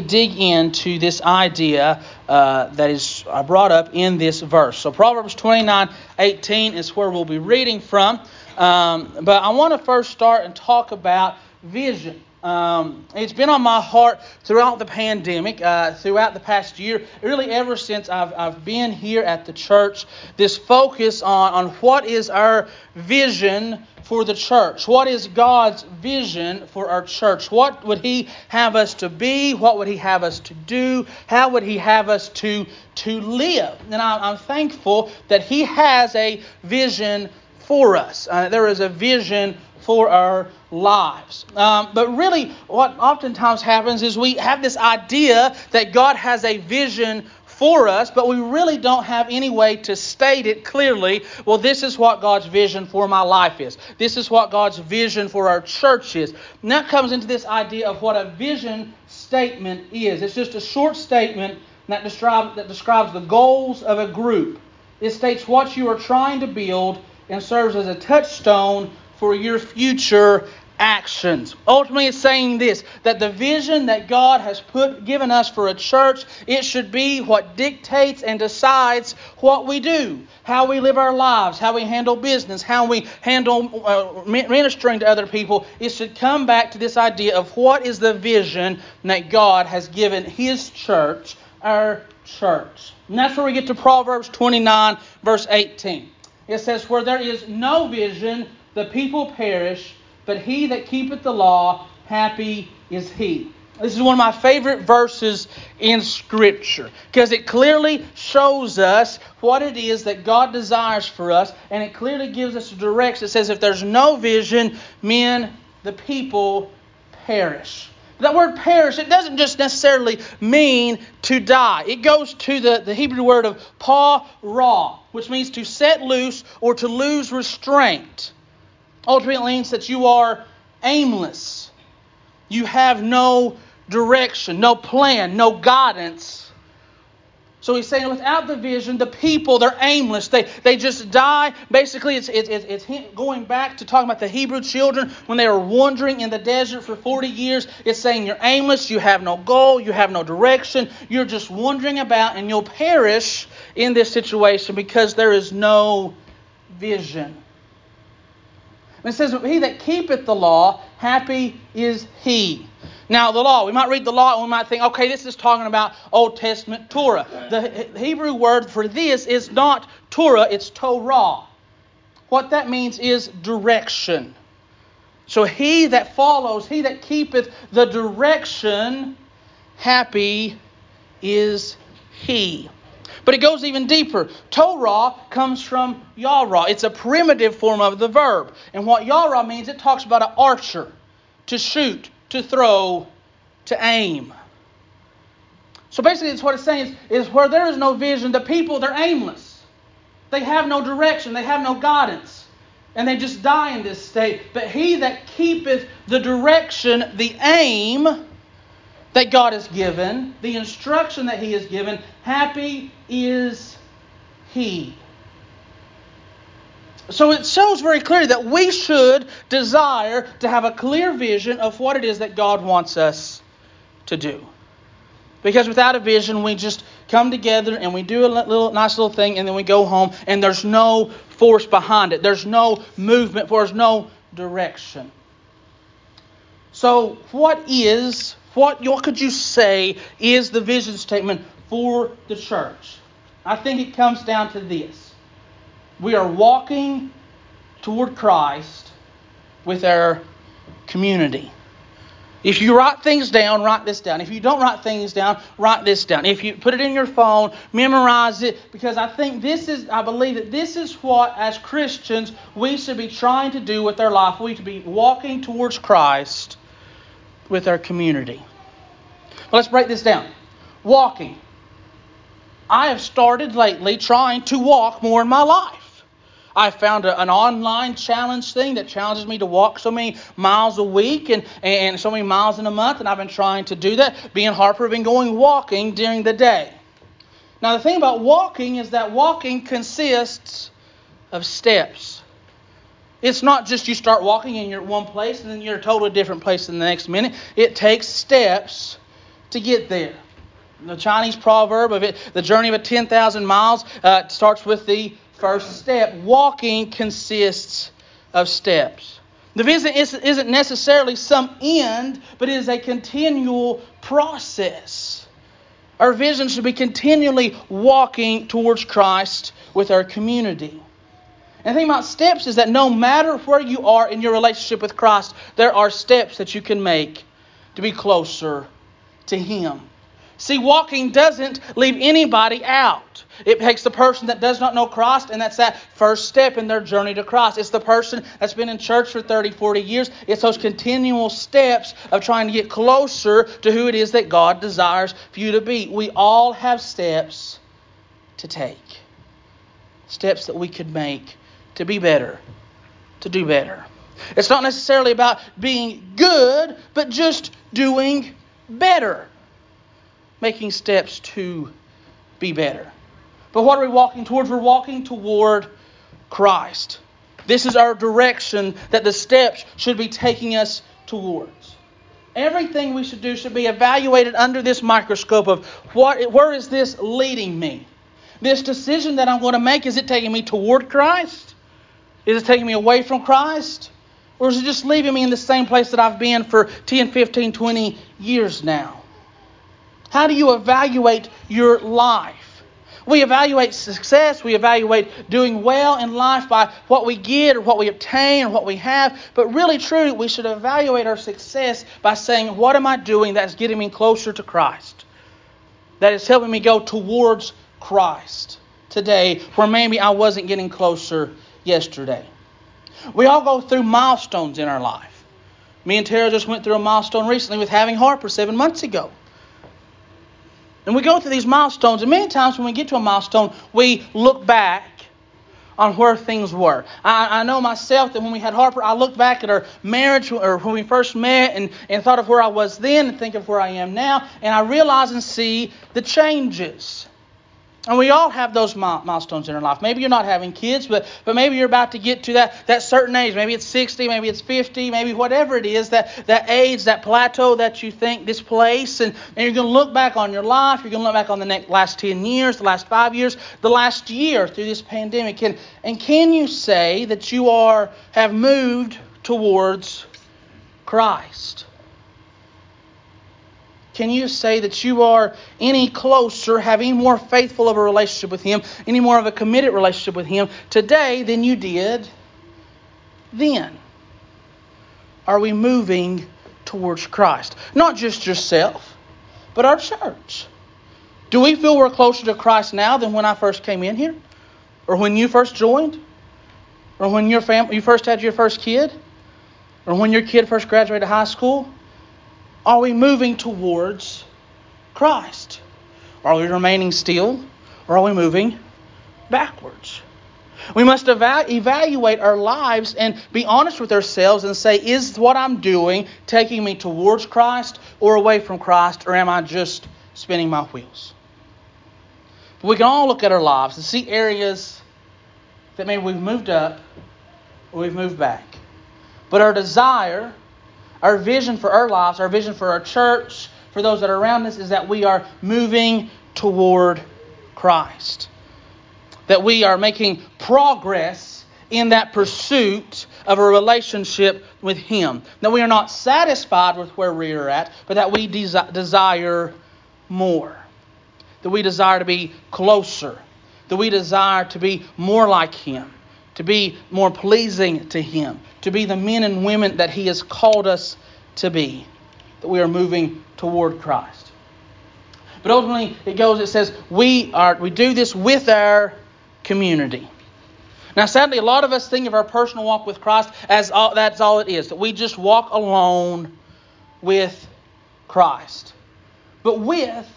dig into this idea uh, that is uh, brought up in this verse. So Proverbs 29 18 is where we'll be reading from. Um, but I want to first start and talk about vision. Um, it's been on my heart throughout the pandemic, uh, throughout the past year, really ever since I've, I've been here at the church. This focus on, on what is our vision for the church? What is God's vision for our church? What would He have us to be? What would He have us to do? How would He have us to, to live? And I'm thankful that He has a vision for us. Uh, there is a vision for our lives. Um, but really, what oftentimes happens is we have this idea that God has a vision for us, but we really don't have any way to state it clearly. Well, this is what God's vision for my life is. This is what God's vision for our church is. And that comes into this idea of what a vision statement is. It's just a short statement that, describe, that describes the goals of a group. It states what you are trying to build and serves as a touchstone for your future actions. Ultimately, it's saying this that the vision that God has put given us for a church, it should be what dictates and decides what we do, how we live our lives, how we handle business, how we handle uh, ministering to other people. It should come back to this idea of what is the vision that God has given His church, our church. And that's where we get to Proverbs 29, verse 18. It says, Where there is no vision, the people perish, but he that keepeth the law, happy is he. This is one of my favorite verses in Scripture because it clearly shows us what it is that God desires for us, and it clearly gives us a direction. It says, if there's no vision, men, the people perish. That word perish, it doesn't just necessarily mean to die. It goes to the, the Hebrew word of pa ra, which means to set loose or to lose restraint. Ultimately means that you are aimless. You have no direction, no plan, no guidance. So he's saying without the vision, the people, they're aimless. They, they just die. Basically, it's, it's, it's going back to talking about the Hebrew children when they were wandering in the desert for 40 years. It's saying you're aimless, you have no goal, you have no direction, you're just wandering about, and you'll perish in this situation because there is no vision. And it says, He that keepeth the law, happy is he. Now, the law, we might read the law and we might think, okay, this is talking about Old Testament Torah. The Hebrew word for this is not Torah, it's Torah. What that means is direction. So he that follows, he that keepeth the direction, happy is he. But it goes even deeper. Torah comes from yara. It's a primitive form of the verb. And what yara means, it talks about an archer, to shoot, to throw, to aim. So basically, it's what it's saying is, is where there is no vision, the people, they're aimless. They have no direction, they have no guidance. And they just die in this state. But he that keepeth the direction, the aim, that God has given, the instruction that He has given, happy is He. So it shows very clearly that we should desire to have a clear vision of what it is that God wants us to do. Because without a vision, we just come together and we do a little nice little thing and then we go home and there's no force behind it. There's no movement, there's no direction. So, what is what, what could you say is the vision statement for the church? I think it comes down to this. We are walking toward Christ with our community. If you write things down, write this down. If you don't write things down, write this down. If you put it in your phone, memorize it, because I think this is, I believe that this is what, as Christians, we should be trying to do with our life. We should be walking towards Christ with our community. Well, let's break this down. Walking. I have started lately trying to walk more in my life. I found a, an online challenge thing that challenges me to walk so many miles a week and, and so many miles in a month, and I've been trying to do that. Being Harper have been going walking during the day. Now, the thing about walking is that walking consists of steps. It's not just you start walking and you're at one place and then you're a totally different place in the next minute. It takes steps to get there. The Chinese proverb of it, the journey of a 10,000 miles, uh, starts with the first step. Walking consists of steps. The vision isn't necessarily some end, but it is a continual process. Our vision should be continually walking towards Christ with our community. And the thing about steps is that no matter where you are in your relationship with Christ, there are steps that you can make to be closer to Him. See, walking doesn't leave anybody out. It takes the person that does not know Christ, and that's that first step in their journey to Christ. It's the person that's been in church for 30, 40 years. It's those continual steps of trying to get closer to who it is that God desires for you to be. We all have steps to take, steps that we could make to be better, to do better. It's not necessarily about being good, but just doing better making steps to be better. But what are we walking towards? We're walking toward Christ. This is our direction that the steps should be taking us towards. Everything we should do should be evaluated under this microscope of what, where is this leading me? This decision that I'm going to make, is it taking me toward Christ? Is it taking me away from Christ? Or is it just leaving me in the same place that I've been for 10, 15, 20 years now? How do you evaluate your life? We evaluate success, we evaluate doing well in life by what we get or what we obtain or what we have. But really, truly, we should evaluate our success by saying, What am I doing that's getting me closer to Christ? That is helping me go towards Christ today, where maybe I wasn't getting closer yesterday. We all go through milestones in our life. Me and Tara just went through a milestone recently with having Harper seven months ago. And we go through these milestones, and many times when we get to a milestone, we look back on where things were. I, I, know myself that when we had Harper, I looked back at our marriage or when we first met and, and thought of where I was then and think of where I am now, and I realize and see the changes. And we all have those milestones in our life. Maybe you're not having kids, but, but maybe you're about to get to that, that certain age. Maybe it's 60, maybe it's 50, maybe whatever it is, that, that age, that plateau that you think this place. And, and you're going to look back on your life. You're going to look back on the next, last 10 years, the last five years, the last year through this pandemic. And, and can you say that you are have moved towards Christ? Can you say that you are any closer, have any more faithful of a relationship with Him, any more of a committed relationship with Him today than you did then? Are we moving towards Christ? Not just yourself, but our church. Do we feel we're closer to Christ now than when I first came in here? Or when you first joined? Or when your family, you first had your first kid? Or when your kid first graduated high school? Are we moving towards Christ? Are we remaining still or are we moving backwards? We must eva- evaluate our lives and be honest with ourselves and say, is what I'm doing taking me towards Christ or away from Christ, or am I just spinning my wheels? But we can all look at our lives and see areas that maybe we've moved up or we've moved back. But our desire our vision for our lives, our vision for our church, for those that are around us, is that we are moving toward Christ. That we are making progress in that pursuit of a relationship with Him. That we are not satisfied with where we are at, but that we desi- desire more. That we desire to be closer. That we desire to be more like Him to be more pleasing to Him, to be the men and women that He has called us to be, that we are moving toward Christ. But ultimately, it goes, it says, we, are, we do this with our community. Now, sadly, a lot of us think of our personal walk with Christ as all, that's all it is, that we just walk alone with Christ. But with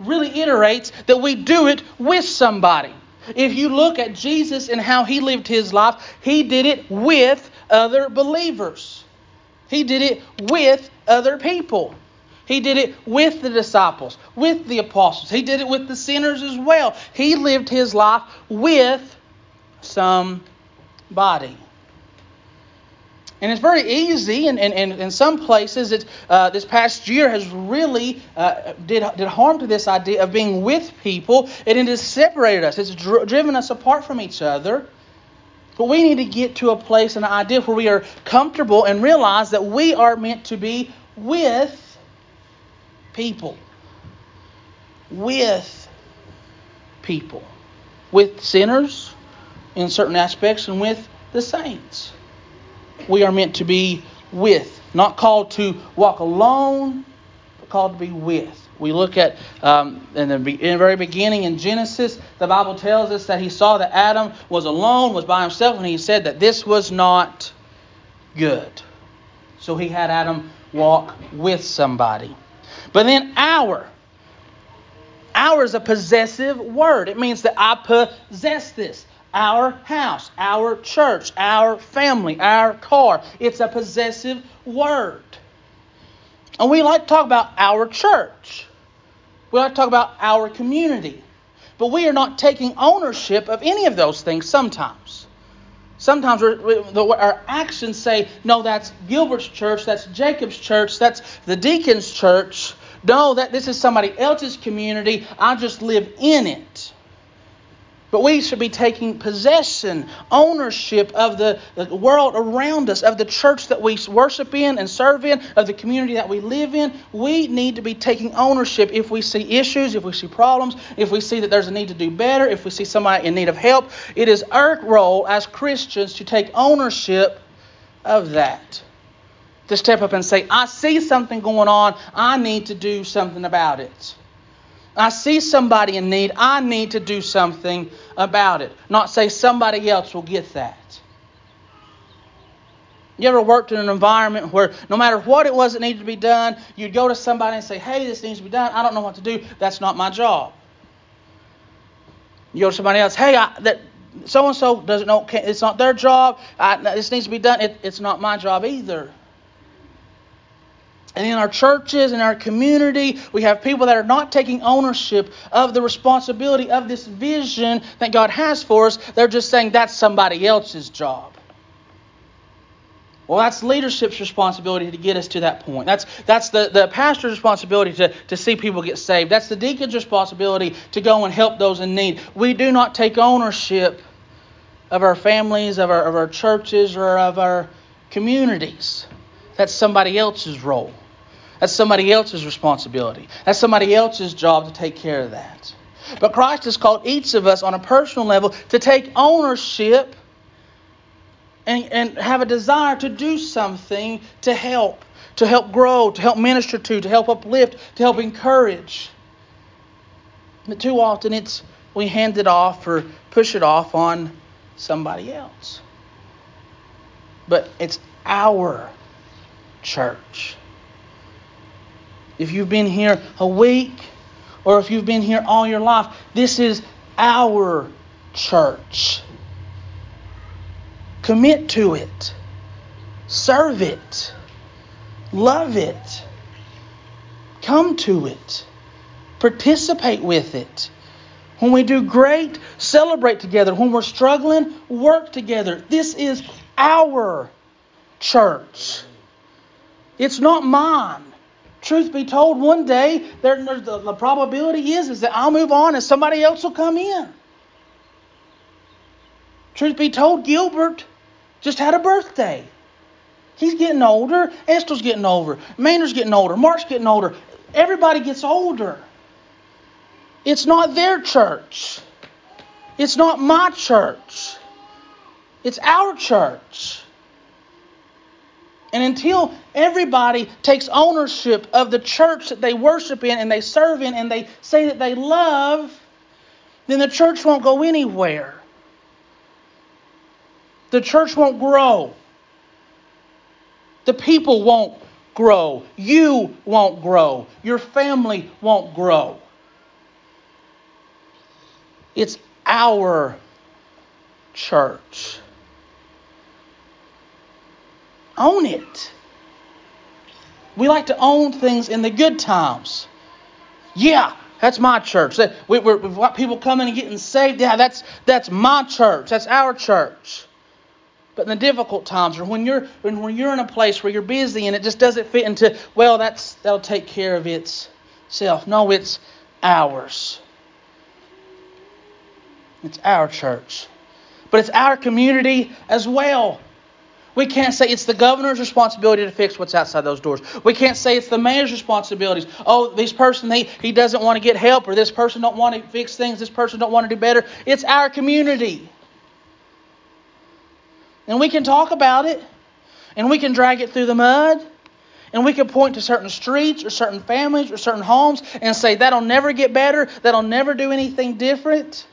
really iterates that we do it with somebody. If you look at Jesus and how he lived his life, he did it with other believers. He did it with other people. He did it with the disciples, with the apostles. He did it with the sinners as well. He lived his life with somebody. And it's very easy, and, in some places, it's, uh, this past year has really uh, did, did harm to this idea of being with people, and it has separated us. It's dr- driven us apart from each other. But we need to get to a place and an idea where we are comfortable and realize that we are meant to be with people. With people. With sinners in certain aspects and with the saints we are meant to be with. Not called to walk alone, but called to be with. We look at um, in, the, in the very beginning in Genesis, the Bible tells us that he saw that Adam was alone, was by himself, and he said that this was not good. So he had Adam walk with somebody. But then our. Our is a possessive word. It means that I possess this our house, our church, our family, our car. It's a possessive word. And we like to talk about our church. We like to talk about our community. But we are not taking ownership of any of those things sometimes. Sometimes our actions say, no, that's Gilbert's church, that's Jacob's church, that's the deacon's church. No, that this is somebody else's community. I just live in it. But we should be taking possession, ownership of the, world around us, of the church that we worship in and serve in, of the community that we live in. We need to be taking ownership if we see issues, if we see problems, if we see that there's a need to do better, if we see somebody in need of help. It is our role as Christians to take ownership of that. To step up and say, I see something going on, I need to do something about it. I see somebody in need, I need to do something about it. Not say somebody else will get that. You ever worked in an environment where no matter what it was that needed to be done, you'd go to somebody and say, hey, this needs to be done. I don't know what to do. That's not my job. You go to somebody else, hey, I, that so and so doesn't know, it's not their job. I, this needs to be done. It, it's not my job either. And in our churches, in our community, we have people that are not taking ownership of the responsibility of this vision that God has for us. They're just saying that's somebody else's job. Well, that's leadership's responsibility to get us to that point. That's, that's the, the pastor's responsibility to, to see people get saved. That's the deacon's responsibility to go and help those in need. We do not take ownership of our families, of our, of our churches, or of our communities. That's somebody else's role. That's somebody else's responsibility. That's somebody else's job to take care of that. But Christ has called each of us on a personal level to take ownership and, and have a desire to do something to help, to help grow, to help minister to, to help uplift, to help encourage. But too often it's we hand it off or push it off on somebody else. But it's our church if you've been here a week or if you've been here all your life, this is our church. Commit to it, serve it, love it, come to it, participate with it. When we do great, celebrate together. When we're struggling, work together. This is our church. It's not mine. Truth be told, one day there, the, the probability is, is that I'll move on and somebody else will come in. Truth be told, Gilbert just had a birthday. He's getting older. Esther's getting older. Maynard's getting older. Mark's getting older. Everybody gets older. It's not their church. It's not my church. It's our church. And until everybody takes ownership of the church that they worship in and they serve in and they say that they love, then the church won't go anywhere. The church won't grow. The people won't grow. You won't grow. Your family won't grow. It's our church. Own it. We like to own things in the good times. Yeah, that's my church. We, have got people coming and getting saved. Yeah, that's that's my church. That's our church. But in the difficult times, or when you're when, when you're in a place where you're busy and it just doesn't fit into, well, that's that'll take care of itself. No, it's ours. It's our church. But it's our community as well. We can't say it's the governor's responsibility to fix what's outside those doors. We can't say it's the mayor's responsibilities. Oh, this person he, he doesn't want to get help, or this person don't want to fix things, this person don't want to do better. It's our community. And we can talk about it, and we can drag it through the mud, and we can point to certain streets or certain families or certain homes and say that'll never get better, that'll never do anything different.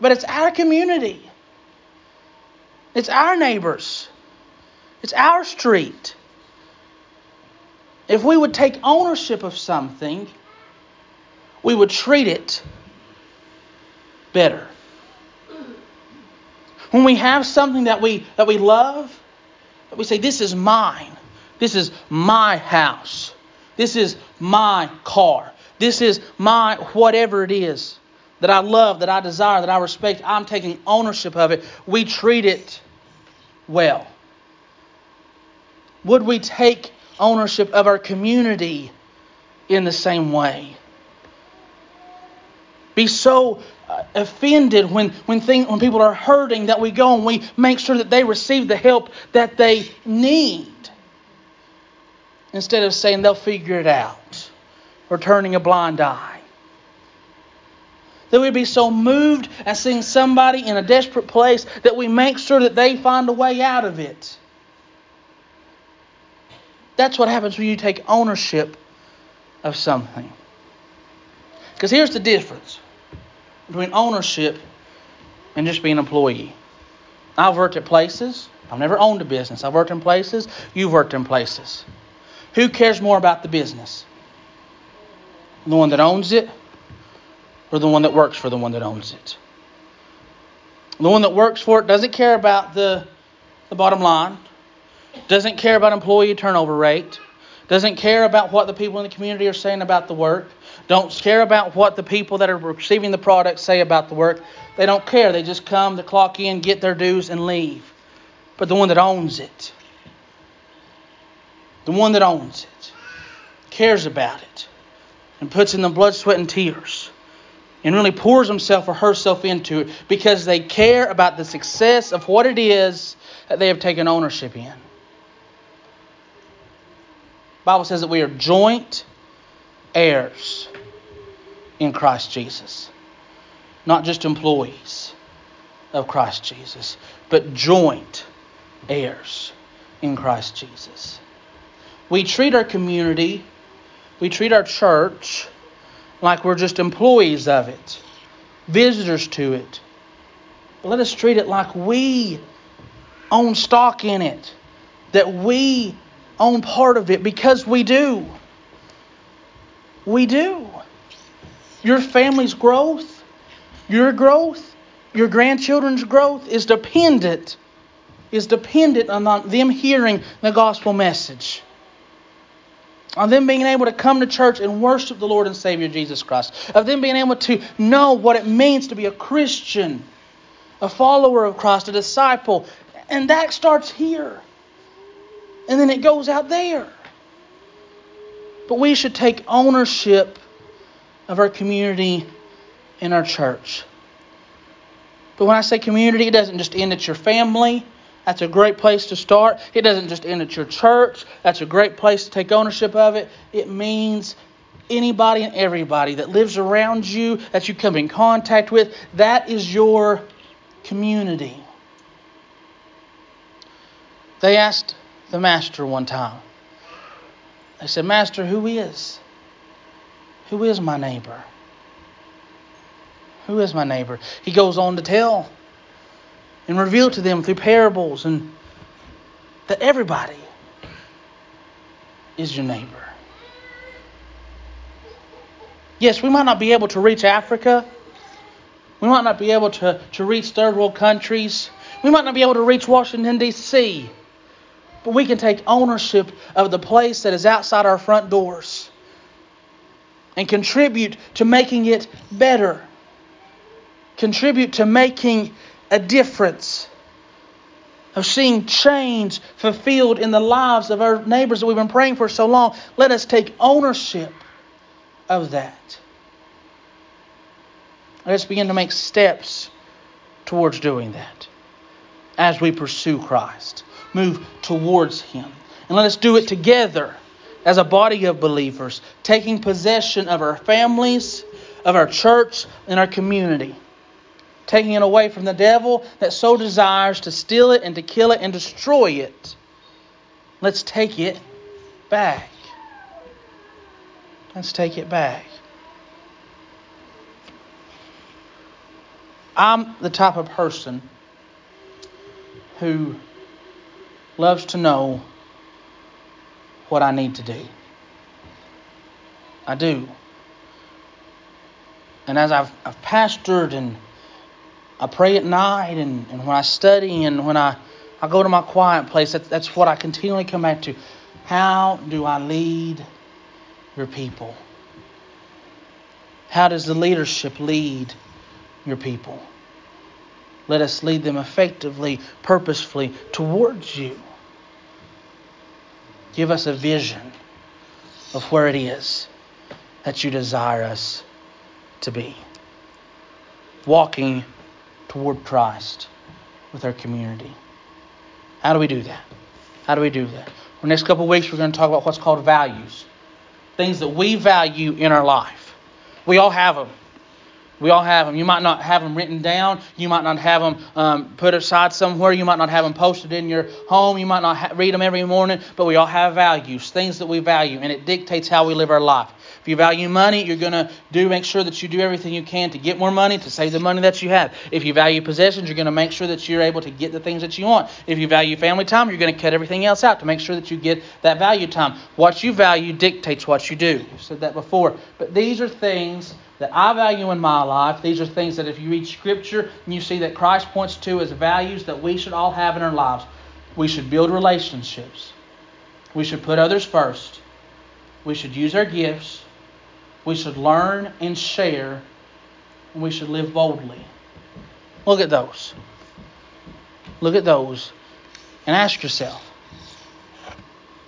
But it's our community. It's our neighbors. It's our street. If we would take ownership of something, we would treat it better. When we have something that we that we love, that we say this is mine. This is my house. This is my car. This is my whatever it is that I love, that I desire, that I respect. I'm taking ownership of it. We treat it well. Would we take ownership of our community in the same way? Be so uh, offended when when thing, when people are hurting that we go and we make sure that they receive the help that they need instead of saying they'll figure it out or turning a blind eye. That we'd be so moved at seeing somebody in a desperate place that we make sure that they find a way out of it. That's what happens when you take ownership of something. Because here's the difference between ownership and just being an employee. I've worked at places. I've never owned a business. I've worked in places. You've worked in places. Who cares more about the business? The one that owns it or the one that works for the one that owns it? The one that works for it doesn't care about the, the bottom line, doesn't care about employee turnover rate, doesn't care about what the people in the community are saying about the work, don't care about what the people that are receiving the product say about the work. They don't care. They just come to clock in, get their dues, and leave. But the one that owns it, the one that owns it, cares about it, and puts in the blood, sweat, and tears, and really pours himself or herself into it because they care about the success of what it is that they have taken ownership in. Bible says that we are joint heirs in Christ Jesus. Not just employees of Christ Jesus, but joint heirs in Christ Jesus. We treat our community, we treat our church like we're just employees of it, visitors to it. But let us treat it like we own stock in it, that we own part of it because we do. We do. Your family's growth, your growth, your grandchildren's growth is dependent is dependent on them hearing the gospel message on them being able to come to church and worship the Lord and Savior Jesus Christ, of them being able to know what it means to be a Christian, a follower of Christ, a disciple. And that starts here. And then it goes out there. But we should take ownership of our community and our church. But when I say community, it doesn't just end at your family. That's a great place to start. It doesn't just end at your church. That's a great place to take ownership of it. It means anybody and everybody that lives around you, that you come in contact with, that is your community. They asked the master one time, they said, Master, who is? Who is my neighbor? Who is my neighbor? He goes on to tell and reveal to them through parables and that everybody is your neighbor. Yes, we might not be able to reach Africa. We might not be able to, to reach third world countries. We might not be able to reach Washington, D.C. But we can take ownership of the place that is outside our front doors and contribute to making it better. Contribute to making a difference. of seeing change fulfilled in the lives of our neighbors that we've been praying for so long. Let us take ownership of that. Let us begin to make steps towards doing that as we pursue Christ, move towards Him. And let us do it together as a body of believers, taking possession of our families, of our church, and our community taking it away from the devil that so desires to steal it and to kill it and destroy it. Let's take it back. Let's take it back. I'm the type of person who loves to know what I need to do. I do. And as I've, I've pastored and I pray at night and, and when I study and when I, I go to my quiet place, that, that's what I continually come back to. How do I lead your people? How does the leadership lead your people? Let us lead them effectively, purposefully towards you. Give us a vision of where it is that you desire us to be. Walking toward Christ with our community. How do we do that? How do we do that? For the next couple of weeks, we're going to talk about what's called values things that we value in our life. We all have them. We all have them. You might not have them written down. You might not have them um, put aside somewhere. You might not have them posted in your home. You might not ha- read them every morning. But we all have values, things that we value, and it dictates how we live our life. If you value money, you're going to do make sure that you do everything you can to get more money, to save the money that you have. If you value possessions, you're going to make sure that you're able to get the things that you want. If you value family time, you're going to cut everything else out to make sure that you get that value time. What you value dictates what you do. I've said that before. But these are things that I value in my life. These are things that if you read Scripture and you see that Christ points to as values that we should all have in our lives, we should build relationships. We should put others first. We should use our gifts. We should learn and share, and we should live boldly. Look at those. Look at those and ask yourself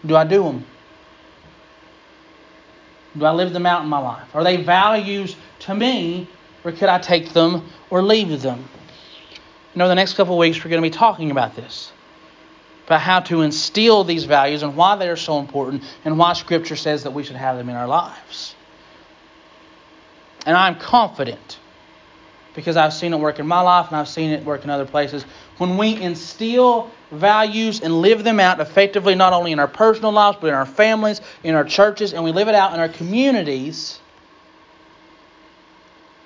do I do them? Do I live them out in my life? Are they values to me, or could I take them or leave them? You know, the next couple weeks we're going to be talking about this about how to instill these values and why they are so important and why Scripture says that we should have them in our lives. And I'm confident because I've seen it work in my life and I've seen it work in other places. When we instill values and live them out effectively, not only in our personal lives, but in our families, in our churches, and we live it out in our communities,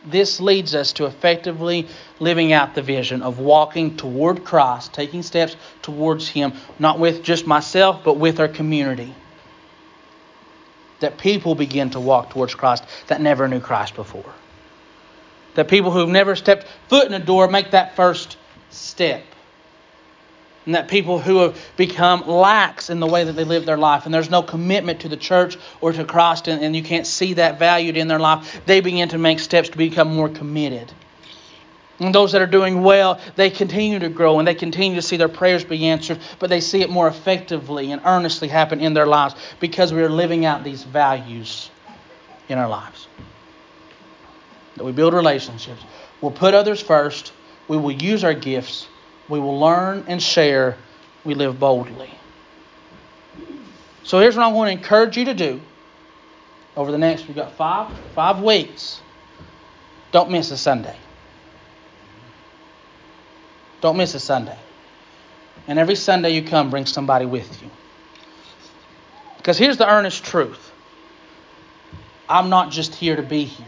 this leads us to effectively living out the vision of walking toward Christ, taking steps towards Him, not with just myself, but with our community that people begin to walk towards Christ that never knew Christ before. That people who've never stepped foot in a door make that first step. And that people who have become lax in the way that they live their life, and there's no commitment to the church or to Christ, and, and you can't see that valued in their life, they begin to make steps to become more committed. And those that are doing well, they continue to grow and they continue to see their prayers be answered, but they see it more effectively and earnestly happen in their lives because we are living out these values in our lives. That we build relationships. We'll put others first. We will use our gifts. We will learn and share. We live boldly. So here's what I want to encourage you to do over the next, we've got five, five weeks. Don't miss a Sunday. Don't miss a Sunday. And every Sunday you come, bring somebody with you. Because here's the earnest truth I'm not just here to be here.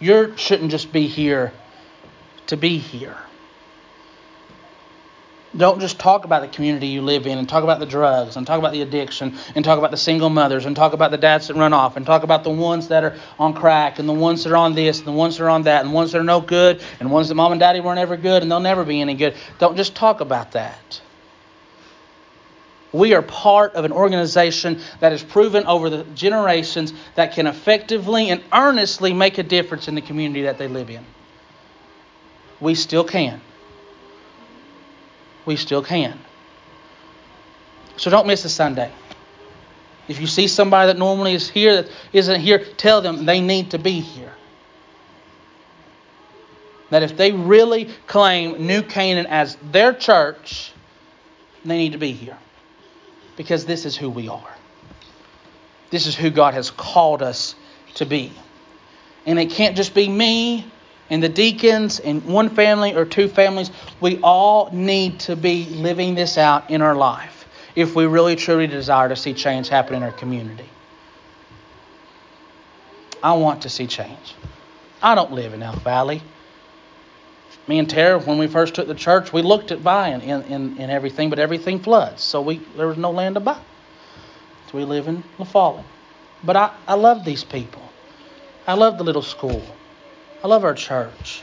You shouldn't just be here to be here. Don't just talk about the community you live in and talk about the drugs and talk about the addiction and talk about the single mothers and talk about the dads that run off and talk about the ones that are on crack and the ones that are on this and the ones that are on that and the ones that are no good and the ones that mom and daddy weren't ever good and they'll never be any good. Don't just talk about that. We are part of an organization that has proven over the generations that can effectively and earnestly make a difference in the community that they live in. We still can. We still can. So don't miss a Sunday. If you see somebody that normally is here that isn't here, tell them they need to be here. That if they really claim New Canaan as their church, they need to be here. Because this is who we are. This is who God has called us to be. And it can't just be me and the deacons and one family or two families. We all need to be living this out in our life if we really truly desire to see change happen in our community. I want to see change. I don't live in Elk Valley. Me and Tara, when we first took the church, we looked at buying in, in, in everything, but everything floods. So we there was no land to buy. So we live in LaFollette. But I, I love these people. I love the little school. I love our church.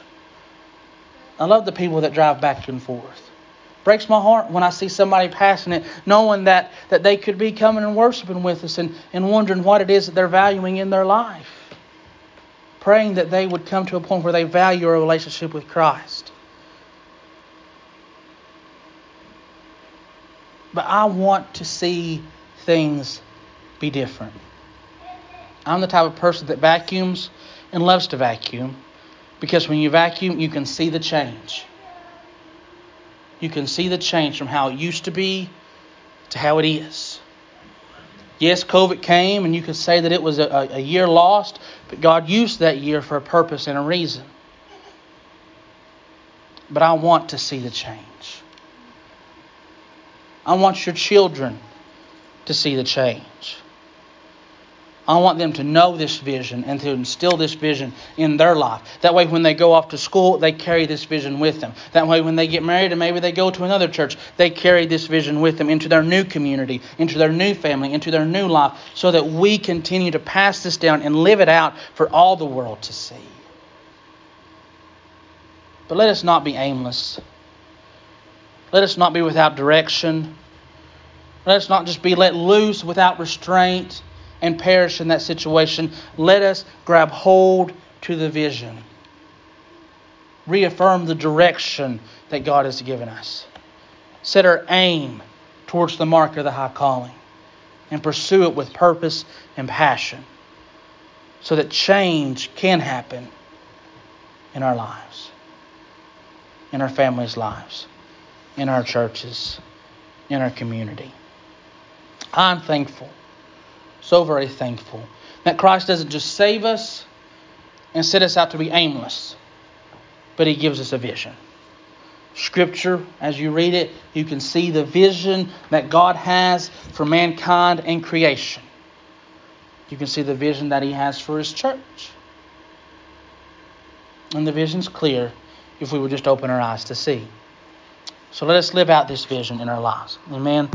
I love the people that drive back and forth. Breaks my heart when I see somebody passing it, knowing that, that they could be coming and worshiping with us and, and wondering what it is that they're valuing in their life praying that they would come to a point where they value a relationship with Christ. But I want to see things be different. I'm the type of person that vacuums and loves to vacuum because when you vacuum, you can see the change. You can see the change from how it used to be to how it is. Yes, COVID came, and you could say that it was a, a year lost, but God used that year for a purpose and a reason. But I want to see the change. I want your children to see the change. I want them to know this vision and to instill this vision in their life. That way, when they go off to school, they carry this vision with them. That way, when they get married and maybe they go to another church, they carry this vision with them into their new community, into their new family, into their new life, so that we continue to pass this down and live it out for all the world to see. But let us not be aimless. Let us not be without direction. Let us not just be let loose without restraint and perish in that situation, let us grab hold to the vision. Reaffirm the direction that God has given us. Set our aim towards the mark of the high calling and pursue it with purpose and passion so that change can happen in our lives, in our families' lives, in our churches, in our community. I'm thankful so very thankful that Christ doesn't just save us and set us out to be aimless, but He gives us a vision. Scripture, as you read it, you can see the vision that God has for mankind and creation. You can see the vision that He has for His church. And the vision's clear if we would just open our eyes to see. So let us live out this vision in our lives. Amen.